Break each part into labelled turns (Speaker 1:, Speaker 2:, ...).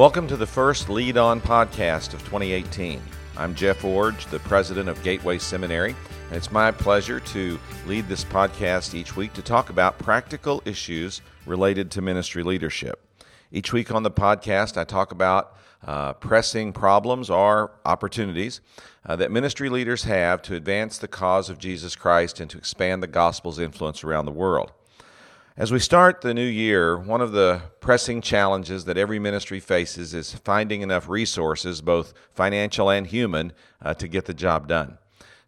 Speaker 1: Welcome to the first Lead On podcast of 2018. I'm Jeff Iorg, the president of Gateway Seminary, and it's my pleasure to lead this podcast each week to talk about practical issues related to ministry leadership. Each week on the podcast, I talk about uh, pressing problems or opportunities uh, that ministry leaders have to advance the cause of Jesus Christ and to expand the gospel's influence around the world. As we start the new year, one of the pressing challenges that every ministry faces is finding enough resources, both financial and human, uh, to get the job done.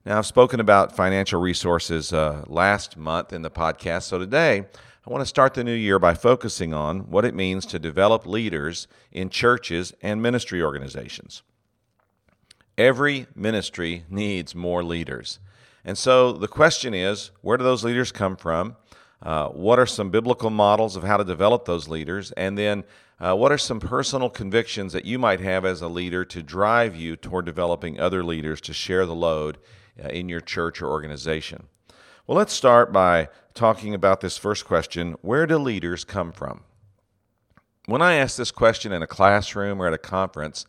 Speaker 1: Now, I've spoken about financial resources uh, last month in the podcast, so today I want to start the new year by focusing on what it means to develop leaders in churches and ministry organizations. Every ministry needs more leaders. And so the question is where do those leaders come from? Uh, what are some biblical models of how to develop those leaders? And then, uh, what are some personal convictions that you might have as a leader to drive you toward developing other leaders to share the load uh, in your church or organization? Well, let's start by talking about this first question Where do leaders come from? When I ask this question in a classroom or at a conference,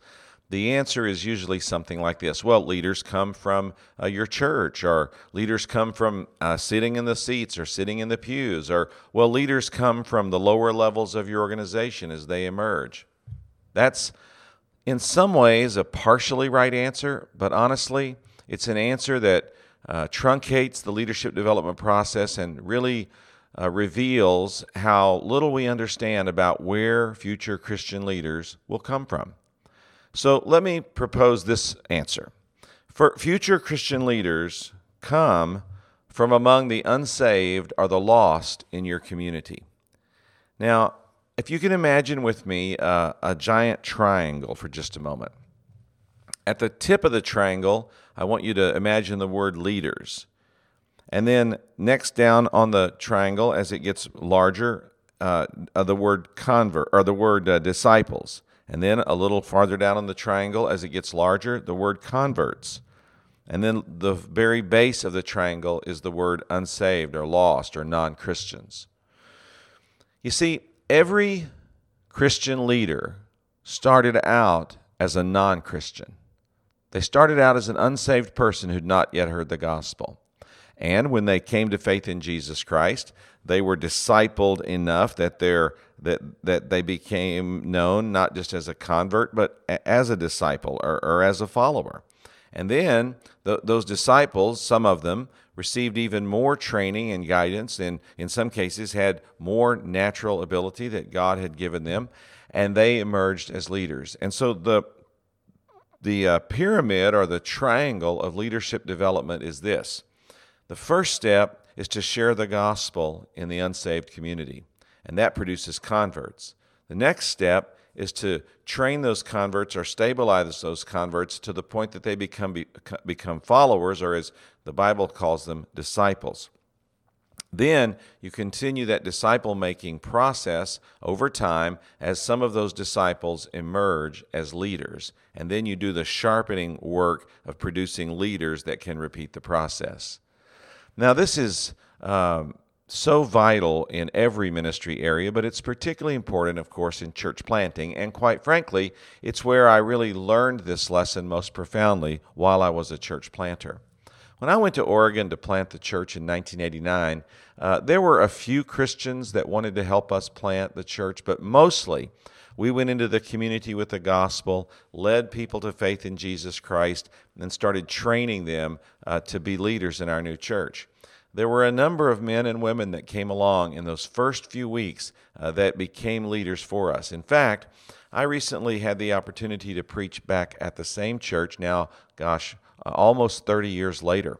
Speaker 1: the answer is usually something like this Well, leaders come from uh, your church, or leaders come from uh, sitting in the seats or sitting in the pews, or, well, leaders come from the lower levels of your organization as they emerge. That's in some ways a partially right answer, but honestly, it's an answer that uh, truncates the leadership development process and really uh, reveals how little we understand about where future Christian leaders will come from. So let me propose this answer. For future Christian leaders come from among the unsaved or the lost in your community. Now, if you can imagine with me uh, a giant triangle for just a moment. At the tip of the triangle, I want you to imagine the word leaders. And then next down on the triangle, as it gets larger, uh, uh, the word convert or the word uh, disciples. And then a little farther down on the triangle, as it gets larger, the word converts. And then the very base of the triangle is the word unsaved or lost or non Christians. You see, every Christian leader started out as a non Christian. They started out as an unsaved person who'd not yet heard the gospel. And when they came to faith in Jesus Christ, they were discipled enough that they're that that they became known not just as a convert but as a disciple or, or as a follower. And then the, those disciples some of them received even more training and guidance and in some cases had more natural ability that god had given them and they emerged as leaders. And so the the uh, pyramid or the triangle of leadership development is this. The first step is to share the gospel in the unsaved community and that produces converts. The next step is to train those converts or stabilize those converts to the point that they become become followers or as the Bible calls them disciples. Then you continue that disciple making process over time as some of those disciples emerge as leaders. And then you do the sharpening work of producing leaders that can repeat the process. Now, this is um, so vital in every ministry area, but it's particularly important, of course, in church planting. And quite frankly, it's where I really learned this lesson most profoundly while I was a church planter. When I went to Oregon to plant the church in 1989, uh, there were a few Christians that wanted to help us plant the church, but mostly we went into the community with the gospel, led people to faith in Jesus Christ, and started training them uh, to be leaders in our new church there were a number of men and women that came along in those first few weeks uh, that became leaders for us. In fact, I recently had the opportunity to preach back at the same church now, gosh, uh, almost 30 years later.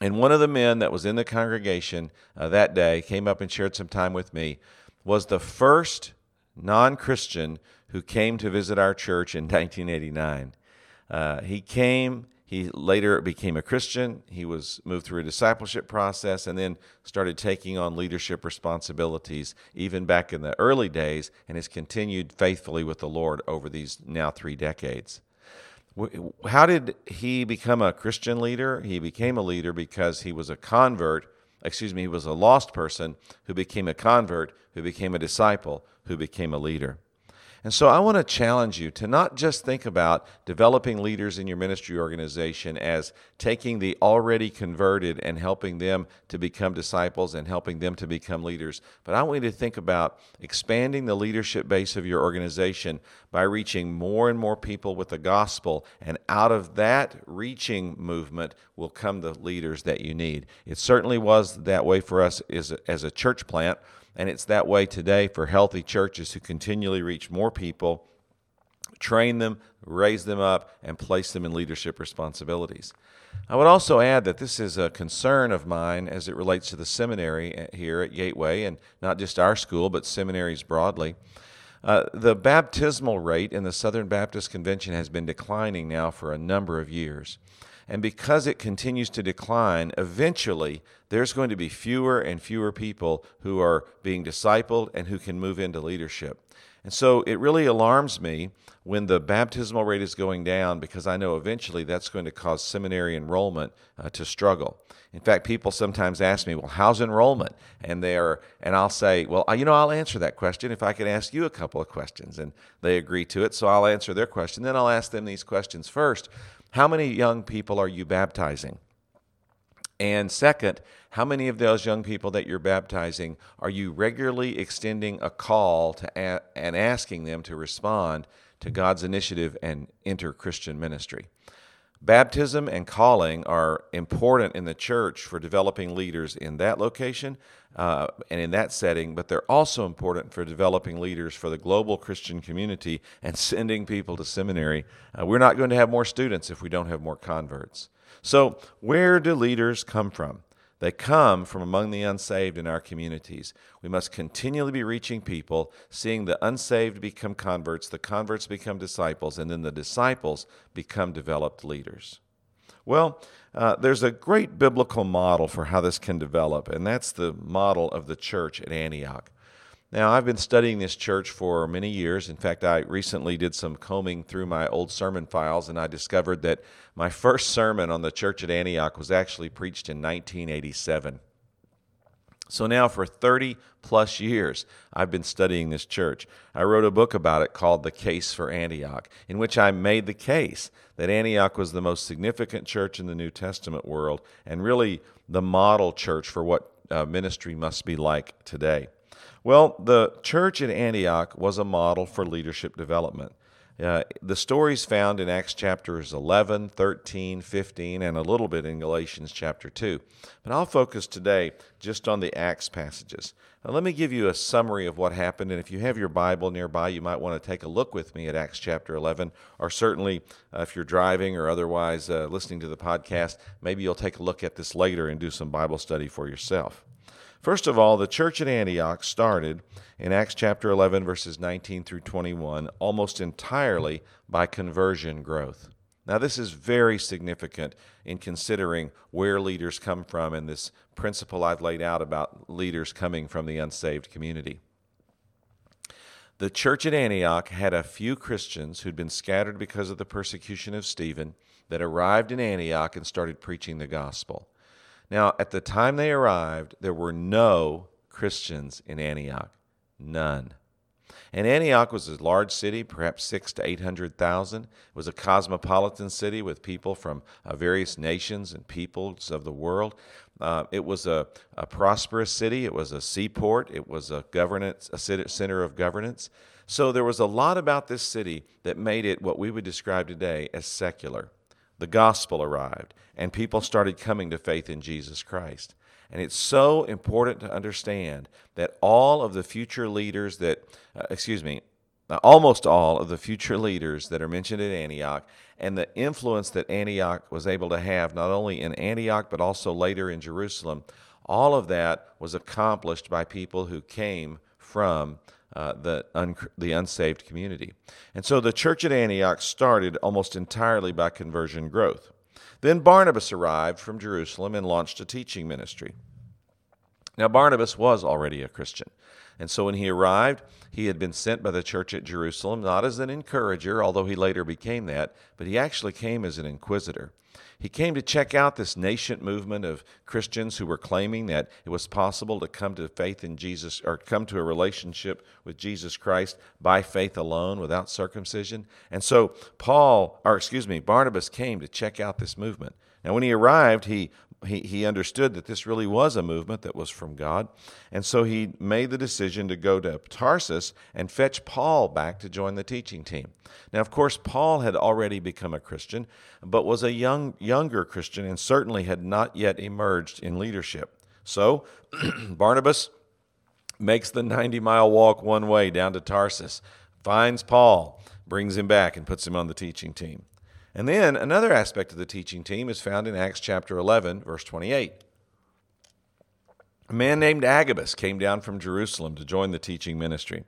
Speaker 1: And one of the men that was in the congregation uh, that day came up and shared some time with me, was the first non Christian who came to visit our church in 1989. Uh, he came he later became a Christian. He was moved through a discipleship process and then started taking on leadership responsibilities even back in the early days and has continued faithfully with the Lord over these now three decades. How did he become a Christian leader? He became a leader because he was a convert, excuse me, he was a lost person who became a convert, who became a disciple, who became a leader. And so I want to challenge you to not just think about developing leaders in your ministry organization as taking the already converted and helping them to become disciples and helping them to become leaders, but I want you to think about expanding the leadership base of your organization by reaching more and more people with the gospel. And out of that reaching movement will come the leaders that you need. It certainly was that way for us as a, as a church plant. And it's that way today for healthy churches who continually reach more people, train them, raise them up, and place them in leadership responsibilities. I would also add that this is a concern of mine as it relates to the seminary here at Gateway, and not just our school, but seminaries broadly. Uh, the baptismal rate in the Southern Baptist Convention has been declining now for a number of years. And because it continues to decline, eventually there's going to be fewer and fewer people who are being discipled and who can move into leadership. And so it really alarms me when the baptismal rate is going down because I know eventually that's going to cause seminary enrollment uh, to struggle. In fact, people sometimes ask me, "Well, how's enrollment?" And they are, and I'll say, "Well, you know, I'll answer that question if I can ask you a couple of questions." And they agree to it, so I'll answer their question. Then I'll ask them these questions first. How many young people are you baptizing? And second, how many of those young people that you're baptizing are you regularly extending a call to a- and asking them to respond to God's initiative and enter Christian ministry? Baptism and calling are important in the church for developing leaders in that location uh, and in that setting, but they're also important for developing leaders for the global Christian community and sending people to seminary. Uh, we're not going to have more students if we don't have more converts. So, where do leaders come from? They come from among the unsaved in our communities. We must continually be reaching people, seeing the unsaved become converts, the converts become disciples, and then the disciples become developed leaders. Well, uh, there's a great biblical model for how this can develop, and that's the model of the church at Antioch. Now, I've been studying this church for many years. In fact, I recently did some combing through my old sermon files, and I discovered that my first sermon on the church at Antioch was actually preached in 1987. So now, for 30 plus years, I've been studying this church. I wrote a book about it called The Case for Antioch, in which I made the case that Antioch was the most significant church in the New Testament world and really the model church for what uh, ministry must be like today. Well, the church at Antioch was a model for leadership development. Uh, the stories found in Acts chapters 11, 13, 15, and a little bit in Galatians chapter 2. But I'll focus today just on the Acts passages. Now, let me give you a summary of what happened, and if you have your Bible nearby, you might want to take a look with me at Acts chapter 11, or certainly uh, if you're driving or otherwise uh, listening to the podcast, maybe you'll take a look at this later and do some Bible study for yourself. First of all, the church at Antioch started in Acts chapter 11, verses 19 through 21, almost entirely by conversion growth. Now, this is very significant in considering where leaders come from and this principle I've laid out about leaders coming from the unsaved community. The church at Antioch had a few Christians who'd been scattered because of the persecution of Stephen that arrived in Antioch and started preaching the gospel. Now, at the time they arrived, there were no Christians in Antioch. None. And Antioch was a large city, perhaps six to eight hundred thousand. It was a cosmopolitan city with people from uh, various nations and peoples of the world. Uh, it was a, a, prosperous city. It was a seaport. It was a governance, a center of governance. So there was a lot about this city that made it what we would describe today as secular the gospel arrived and people started coming to faith in Jesus Christ. And it's so important to understand that all of the future leaders that, uh, excuse me, almost all of the future leaders that are mentioned at Antioch and the influence that Antioch was able to have, not only in Antioch but also later in Jerusalem, all of that was accomplished by people who came from uh, the, un- the unsaved community. And so the church at Antioch started almost entirely by conversion growth. Then Barnabas arrived from Jerusalem and launched a teaching ministry. Now, Barnabas was already a Christian. And so when he arrived, he had been sent by the church at Jerusalem, not as an encourager, although he later became that, but he actually came as an inquisitor. He came to check out this nascent movement of Christians who were claiming that it was possible to come to faith in Jesus or come to a relationship with Jesus Christ by faith alone without circumcision. And so Paul, or excuse me, Barnabas came to check out this movement. And when he arrived, he he, he understood that this really was a movement that was from God. And so he made the decision to go to Tarsus and fetch Paul back to join the teaching team. Now, of course, Paul had already become a Christian, but was a young, younger Christian and certainly had not yet emerged in leadership. So Barnabas makes the 90 mile walk one way down to Tarsus, finds Paul, brings him back, and puts him on the teaching team. And then another aspect of the teaching team is found in Acts chapter 11, verse 28. A man named Agabus came down from Jerusalem to join the teaching ministry.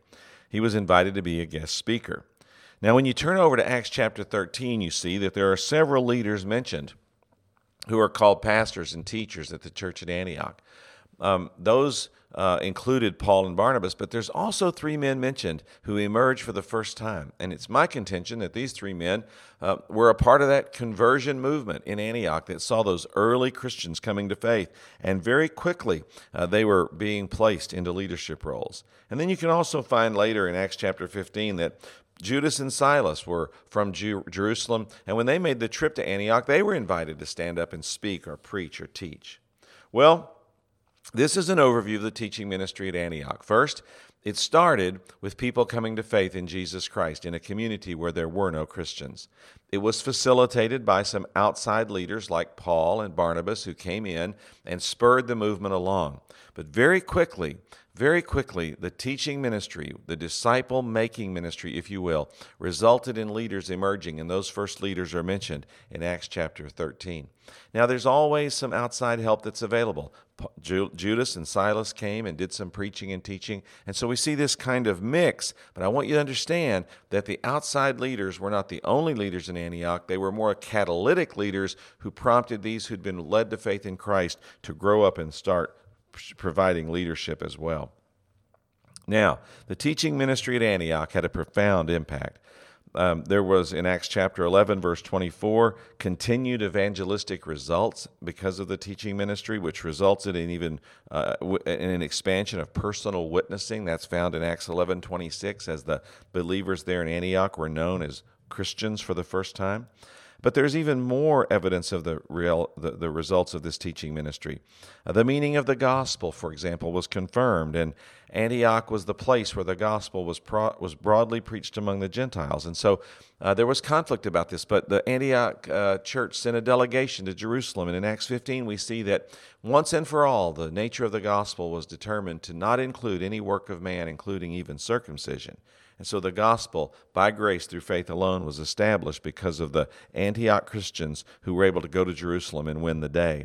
Speaker 1: He was invited to be a guest speaker. Now, when you turn over to Acts chapter 13, you see that there are several leaders mentioned who are called pastors and teachers at the church at Antioch. Um, those uh, included Paul and Barnabas, but there's also three men mentioned who emerged for the first time. And it's my contention that these three men uh, were a part of that conversion movement in Antioch that saw those early Christians coming to faith. And very quickly, uh, they were being placed into leadership roles. And then you can also find later in Acts chapter 15 that Judas and Silas were from Jerusalem, and when they made the trip to Antioch, they were invited to stand up and speak or preach or teach. Well, this is an overview of the teaching ministry at Antioch. First, it started with people coming to faith in Jesus Christ in a community where there were no Christians. It was facilitated by some outside leaders like Paul and Barnabas who came in and spurred the movement along. But very quickly, very quickly, the teaching ministry, the disciple making ministry, if you will, resulted in leaders emerging, and those first leaders are mentioned in Acts chapter 13. Now, there's always some outside help that's available. Judas and Silas came and did some preaching and teaching, and so we see this kind of mix. But I want you to understand that the outside leaders were not the only leaders in Antioch, they were more catalytic leaders who prompted these who'd been led to faith in Christ to grow up and start providing leadership as well. Now, the teaching ministry at Antioch had a profound impact. Um, there was in Acts chapter 11, verse 24, continued evangelistic results because of the teaching ministry, which resulted in even uh, in an expansion of personal witnessing. That's found in Acts 11, 26, as the believers there in Antioch were known as Christians for the first time. But there's even more evidence of the real the, the results of this teaching ministry. Uh, the meaning of the gospel, for example, was confirmed, and Antioch was the place where the gospel was pro- was broadly preached among the Gentiles. And so uh, there was conflict about this, but the Antioch uh, church sent a delegation to Jerusalem, and in Acts 15 we see that once and for all the nature of the gospel was determined to not include any work of man, including even circumcision. And so the gospel, by grace through faith alone, was established because of the Antioch Christians who were able to go to Jerusalem and win the day.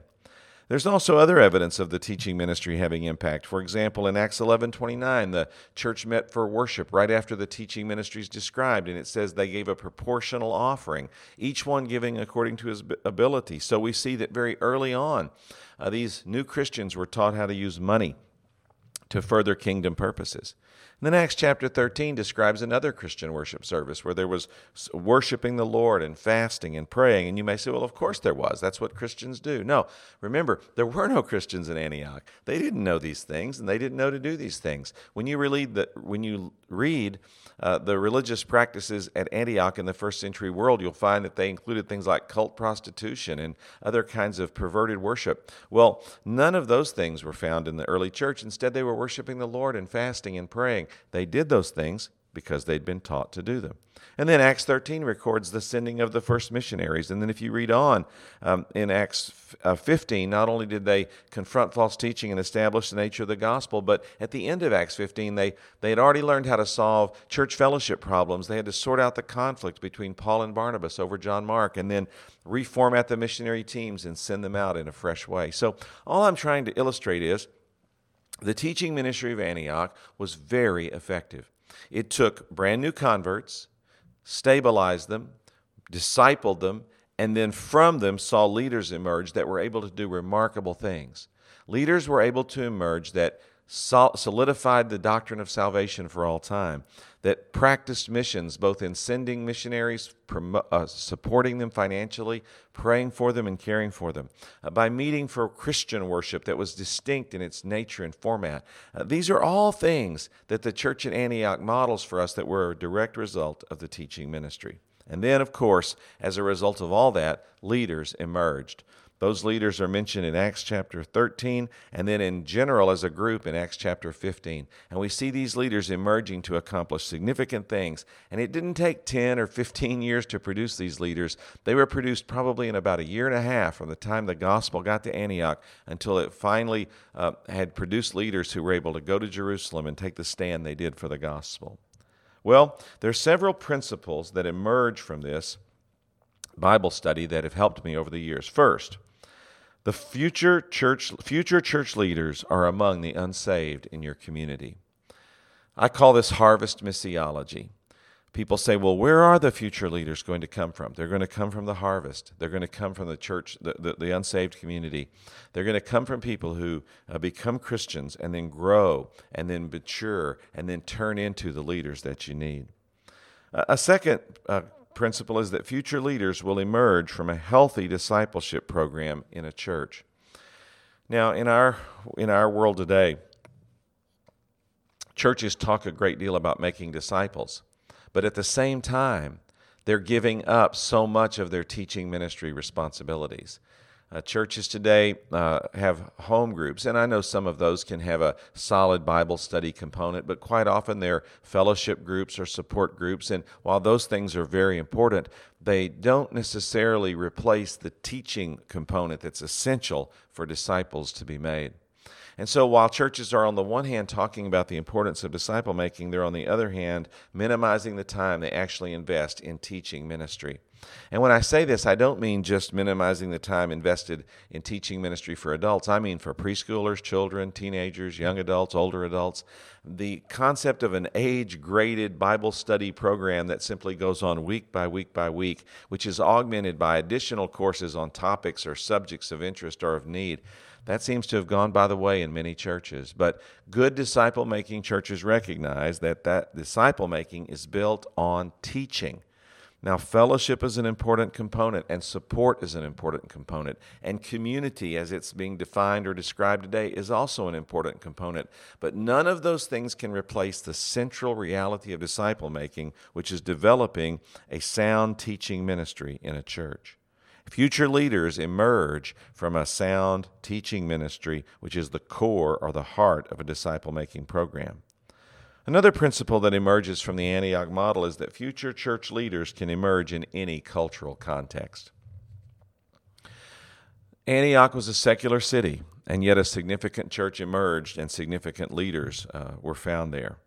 Speaker 1: There's also other evidence of the teaching ministry having impact. For example, in Acts 11:29, the church met for worship right after the teaching ministry is described, and it says they gave a proportional offering, each one giving according to his ability. So we see that very early on, uh, these new Christians were taught how to use money to further kingdom purposes. And then Acts chapter 13 describes another Christian worship service where there was worshiping the Lord and fasting and praying. And you may say, well, of course there was. That's what Christians do. No, remember, there were no Christians in Antioch. They didn't know these things and they didn't know to do these things. When you read the, when you read uh, the religious practices at Antioch in the first century world, you'll find that they included things like cult prostitution and other kinds of perverted worship. Well, none of those things were found in the early church. Instead, they were worshiping the Lord and fasting and praying. They did those things because they'd been taught to do them. And then Acts 13 records the sending of the first missionaries. And then if you read on um, in Acts uh, 15, not only did they confront false teaching and establish the nature of the gospel, but at the end of Acts 15, they, they had already learned how to solve church fellowship problems. They had to sort out the conflict between Paul and Barnabas over John Mark and then reformat the missionary teams and send them out in a fresh way. So all I'm trying to illustrate is the teaching ministry of Antioch was very effective. It took brand new converts, stabilized them, discipled them, and then from them saw leaders emerge that were able to do remarkable things. Leaders were able to emerge that solidified the doctrine of salvation for all time, that practiced missions, both in sending missionaries, uh, supporting them financially, praying for them, and caring for them, uh, by meeting for Christian worship that was distinct in its nature and format. Uh, these are all things that the church at Antioch models for us that were a direct result of the teaching ministry. And then, of course, as a result of all that, leaders emerged. Those leaders are mentioned in Acts chapter 13 and then in general as a group in Acts chapter 15. And we see these leaders emerging to accomplish significant things. And it didn't take 10 or 15 years to produce these leaders. They were produced probably in about a year and a half from the time the gospel got to Antioch until it finally uh, had produced leaders who were able to go to Jerusalem and take the stand they did for the gospel. Well, there are several principles that emerge from this Bible study that have helped me over the years. First, the future church, future church leaders are among the unsaved in your community. I call this harvest missiology. People say, well, where are the future leaders going to come from? They're going to come from the harvest. They're going to come from the church, the, the, the unsaved community. They're going to come from people who uh, become Christians and then grow and then mature and then turn into the leaders that you need. Uh, a second uh, principle is that future leaders will emerge from a healthy discipleship program in a church. Now, in our in our world today, churches talk a great deal about making disciples, but at the same time, they're giving up so much of their teaching ministry responsibilities. Uh, churches today uh, have home groups, and I know some of those can have a solid Bible study component, but quite often they're fellowship groups or support groups. And while those things are very important, they don't necessarily replace the teaching component that's essential for disciples to be made. And so while churches are on the one hand talking about the importance of disciple making, they're on the other hand minimizing the time they actually invest in teaching ministry. And when I say this, I don't mean just minimizing the time invested in teaching ministry for adults. I mean for preschoolers, children, teenagers, young adults, older adults. The concept of an age graded Bible study program that simply goes on week by week by week, which is augmented by additional courses on topics or subjects of interest or of need. That seems to have gone by the way in many churches. But good disciple making churches recognize that that disciple making is built on teaching. Now, fellowship is an important component, and support is an important component, and community, as it's being defined or described today, is also an important component. But none of those things can replace the central reality of disciple making, which is developing a sound teaching ministry in a church. Future leaders emerge from a sound teaching ministry, which is the core or the heart of a disciple making program. Another principle that emerges from the Antioch model is that future church leaders can emerge in any cultural context. Antioch was a secular city, and yet a significant church emerged and significant leaders uh, were found there.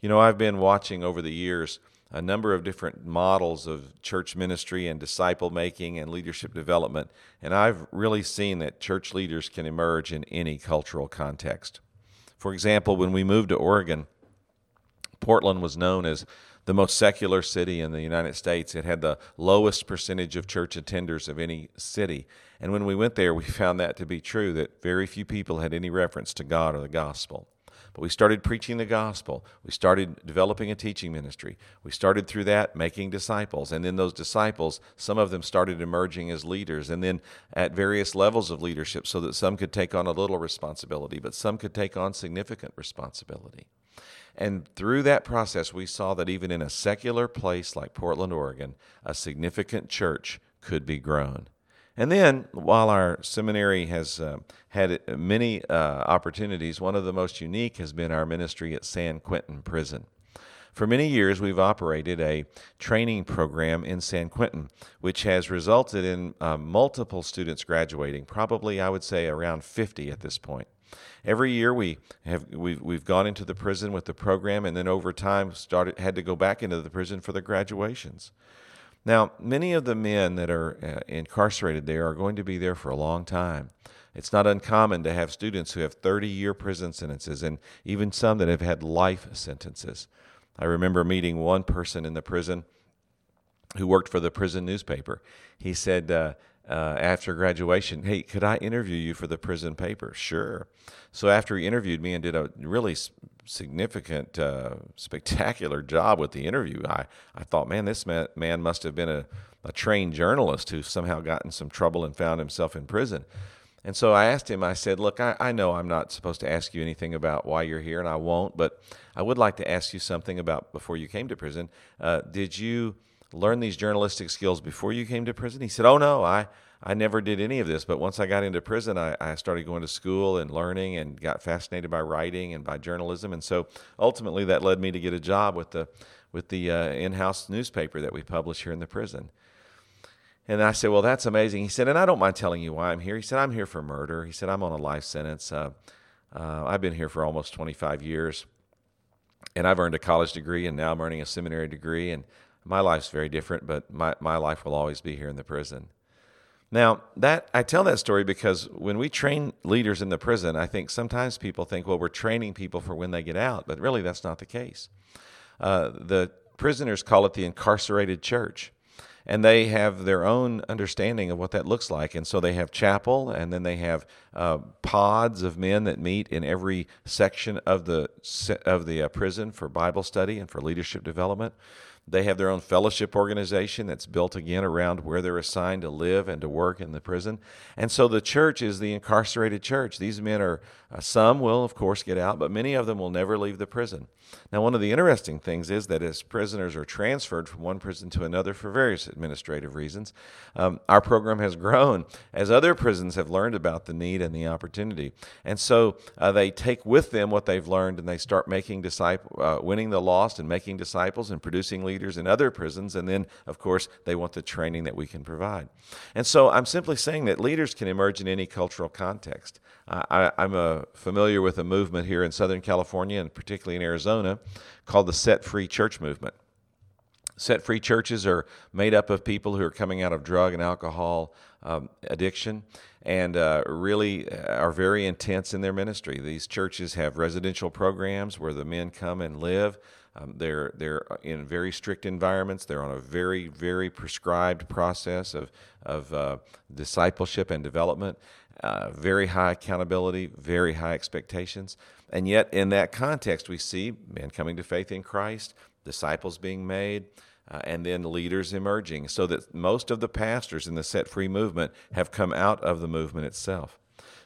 Speaker 1: You know, I've been watching over the years a number of different models of church ministry and disciple making and leadership development, and I've really seen that church leaders can emerge in any cultural context. For example, when we moved to Oregon, Portland was known as the most secular city in the United States. It had the lowest percentage of church attenders of any city. And when we went there, we found that to be true, that very few people had any reference to God or the gospel. But we started preaching the gospel. We started developing a teaching ministry. We started through that making disciples. And then those disciples, some of them started emerging as leaders and then at various levels of leadership so that some could take on a little responsibility, but some could take on significant responsibility. And through that process, we saw that even in a secular place like Portland, Oregon, a significant church could be grown. And then, while our seminary has uh, had many uh, opportunities, one of the most unique has been our ministry at San Quentin Prison. For many years, we've operated a training program in San Quentin, which has resulted in uh, multiple students graduating, probably, I would say, around 50 at this point. Every year we have we've, we've gone into the prison with the program, and then over time started had to go back into the prison for the graduations. Now, many of the men that are uh, incarcerated there are going to be there for a long time. It's not uncommon to have students who have 30 year prison sentences and even some that have had life sentences. I remember meeting one person in the prison who worked for the prison newspaper. He said, uh, uh, after graduation, hey, could I interview you for the prison paper? Sure. So after he interviewed me and did a really significant, uh, spectacular job with the interview, I, I thought, man, this man, must have been a, a trained journalist who somehow got in some trouble and found himself in prison. And so I asked him, I said, Look, I, I, know I'm not supposed to ask you anything about why you're here, and I won't, but I would like to ask you something about before you came to prison. Uh, did you learn these journalistic skills before you came to prison? He said, Oh, no, I, I never did any of this. But once I got into prison, I, I started going to school and learning and got fascinated by writing and by journalism. And so ultimately, that led me to get a job with the, with the uh, in house newspaper that we publish here in the prison. And I said, Well, that's amazing. He said, And I don't mind telling you why I'm here. He said, I'm here for murder. He said, I'm on a life sentence. Uh, uh, I've been here for almost 25 years. And I've earned a college degree, and now I'm earning a seminary degree. And my life's very different, but my, my life will always be here in the prison. Now, that I tell that story because when we train leaders in the prison, I think sometimes people think, well, we're training people for when they get out, but really that's not the case. Uh, the prisoners call it the incarcerated church and they have their own understanding of what that looks like. And so they have chapel, and then they have uh, pods of men that meet in every section of the of the uh, prison for Bible study and for leadership development. They have their own fellowship organization that's built again around where they're assigned to live and to work in the prison. And so the church is the incarcerated church. These men are, uh, some will, of course, get out, but many of them will never leave the prison. Now, one of the interesting things is that as prisoners are transferred from one prison to another for various administrative reasons, um, our program has grown as other prisons have learned about the need and the opportunity. And so uh, they take with them what they've learned and they start making disciple, uh, winning the lost and making disciples and producing leaders in other prisons. And then, of course, they want the training that we can provide. And so I'm simply saying that leaders can emerge in any cultural context. I, am uh, familiar with a movement here in Southern California and particularly in Arizona called the Set Free Church Movement. Set free churches are made up of people who are coming out of drug and alcohol um, addiction and uh, really uh, are very intense in their ministry. These churches have residential programs where the men come and live. Um, they're they're in very strict environments. They're on a very very prescribed process of of uh, discipleship and development. Uh, very high accountability, very high expectations. And yet, in that context, we see men coming to faith in Christ, disciples being made, uh, and then leaders emerging, so that most of the pastors in the set free movement have come out of the movement itself.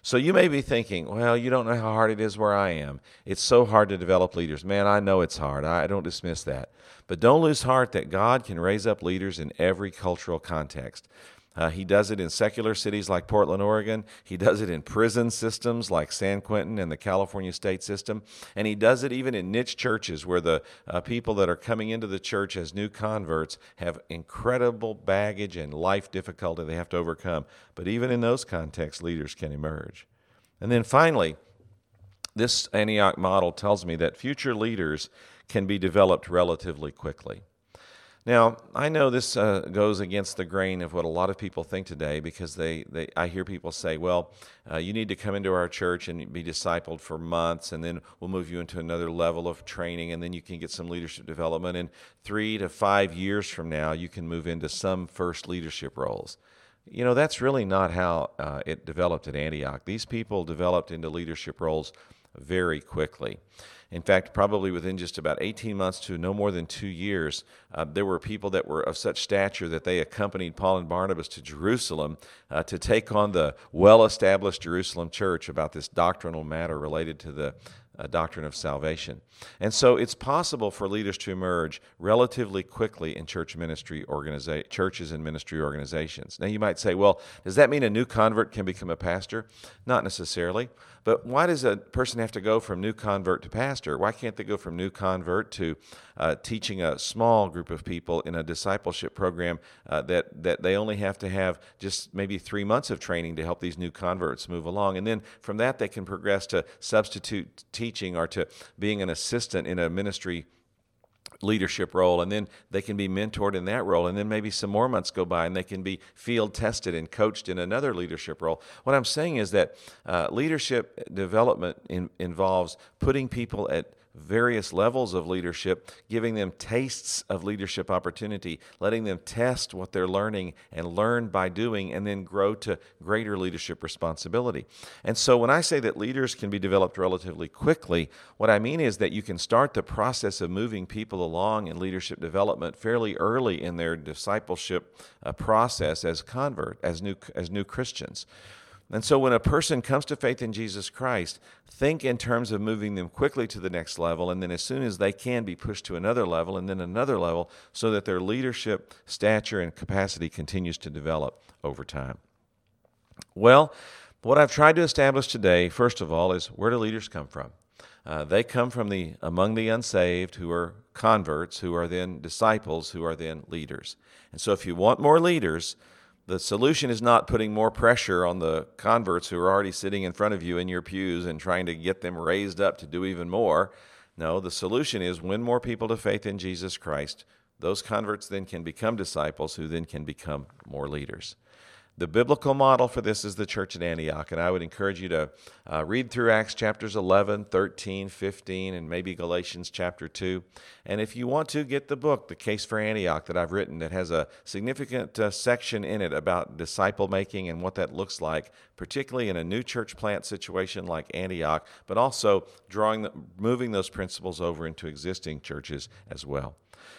Speaker 1: So you may be thinking, well, you don't know how hard it is where I am. It's so hard to develop leaders. Man, I know it's hard. I don't dismiss that. But don't lose heart that God can raise up leaders in every cultural context. Uh, he does it in secular cities like Portland, Oregon. He does it in prison systems like San Quentin and the California state system. And he does it even in niche churches where the uh, people that are coming into the church as new converts have incredible baggage and life difficulty they have to overcome. But even in those contexts, leaders can emerge. And then finally, this Antioch model tells me that future leaders can be developed relatively quickly. Now, I know this uh, goes against the grain of what a lot of people think today because they, they I hear people say, well, uh, you need to come into our church and be discipled for months, and then we'll move you into another level of training, and then you can get some leadership development. And three to five years from now, you can move into some first leadership roles. You know, that's really not how uh, it developed at Antioch. These people developed into leadership roles very quickly. In fact, probably within just about 18 months to no more than two years, uh, there were people that were of such stature that they accompanied Paul and Barnabas to Jerusalem uh, to take on the well established Jerusalem church about this doctrinal matter related to the uh, doctrine of salvation. And so it's possible for leaders to emerge relatively quickly in church ministry organiza- churches and ministry organizations. Now you might say, well, does that mean a new convert can become a pastor? Not necessarily. But why does a person have to go from new convert to pastor? Why can't they go from new convert to uh, teaching a small group of people in a discipleship program uh, that, that they only have to have just maybe three months of training to help these new converts move along? And then from that, they can progress to substitute teaching or to being an assistant in a ministry leadership role and then they can be mentored in that role and then maybe some more months go by and they can be field tested and coached in another leadership role. What i'm saying is that uh, leadership development in, involves putting people at various levels of leadership, giving them tastes of leadership opportunity, letting them test what they're learning and learn by doing, and then grow to greater leadership responsibility. And so when I say that leaders can be developed relatively quickly, what I mean is that you can start the process of moving people along in leadership development fairly early in their discipleship uh, process as convert, as new, as new Christians. And so when a person comes to faith in Jesus Christ, think in terms of moving them quickly to the next level, and then as soon as they can, be pushed to another level and then another level so that their leadership, stature, and capacity continues to develop over time. Well, what I've tried to establish today, first of all, is where do leaders come from? Uh, they come from the among the unsaved who are converts, who are then disciples, who are then leaders. And so, if you want more leaders, the solution is not putting more pressure on the converts who are already sitting in front of you in your pews and trying to get them raised up to do even more. No, the solution is win more people to faith in Jesus Christ. Those converts then can become disciples who then can become more leaders. The biblical model for this is the church at Antioch, and I would encourage you to uh, read through Acts chapters 11, 13, 15, and maybe Galatians chapter 2. And if you want to, get the book, The Case for Antioch, that I've written, that has a significant uh, section in it about disciple making and what that looks like, particularly in a new church plant situation like Antioch, but also drawing the, moving those principles over into existing churches as well.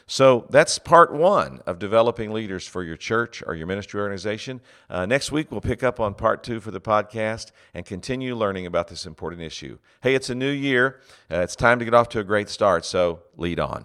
Speaker 1: So that's part one of developing leaders for your church or your ministry organization. Uh, next week, we'll pick up on part two for the podcast and continue learning about this important issue. Hey, it's a new year. Uh, it's time to get off to a great start, so lead on.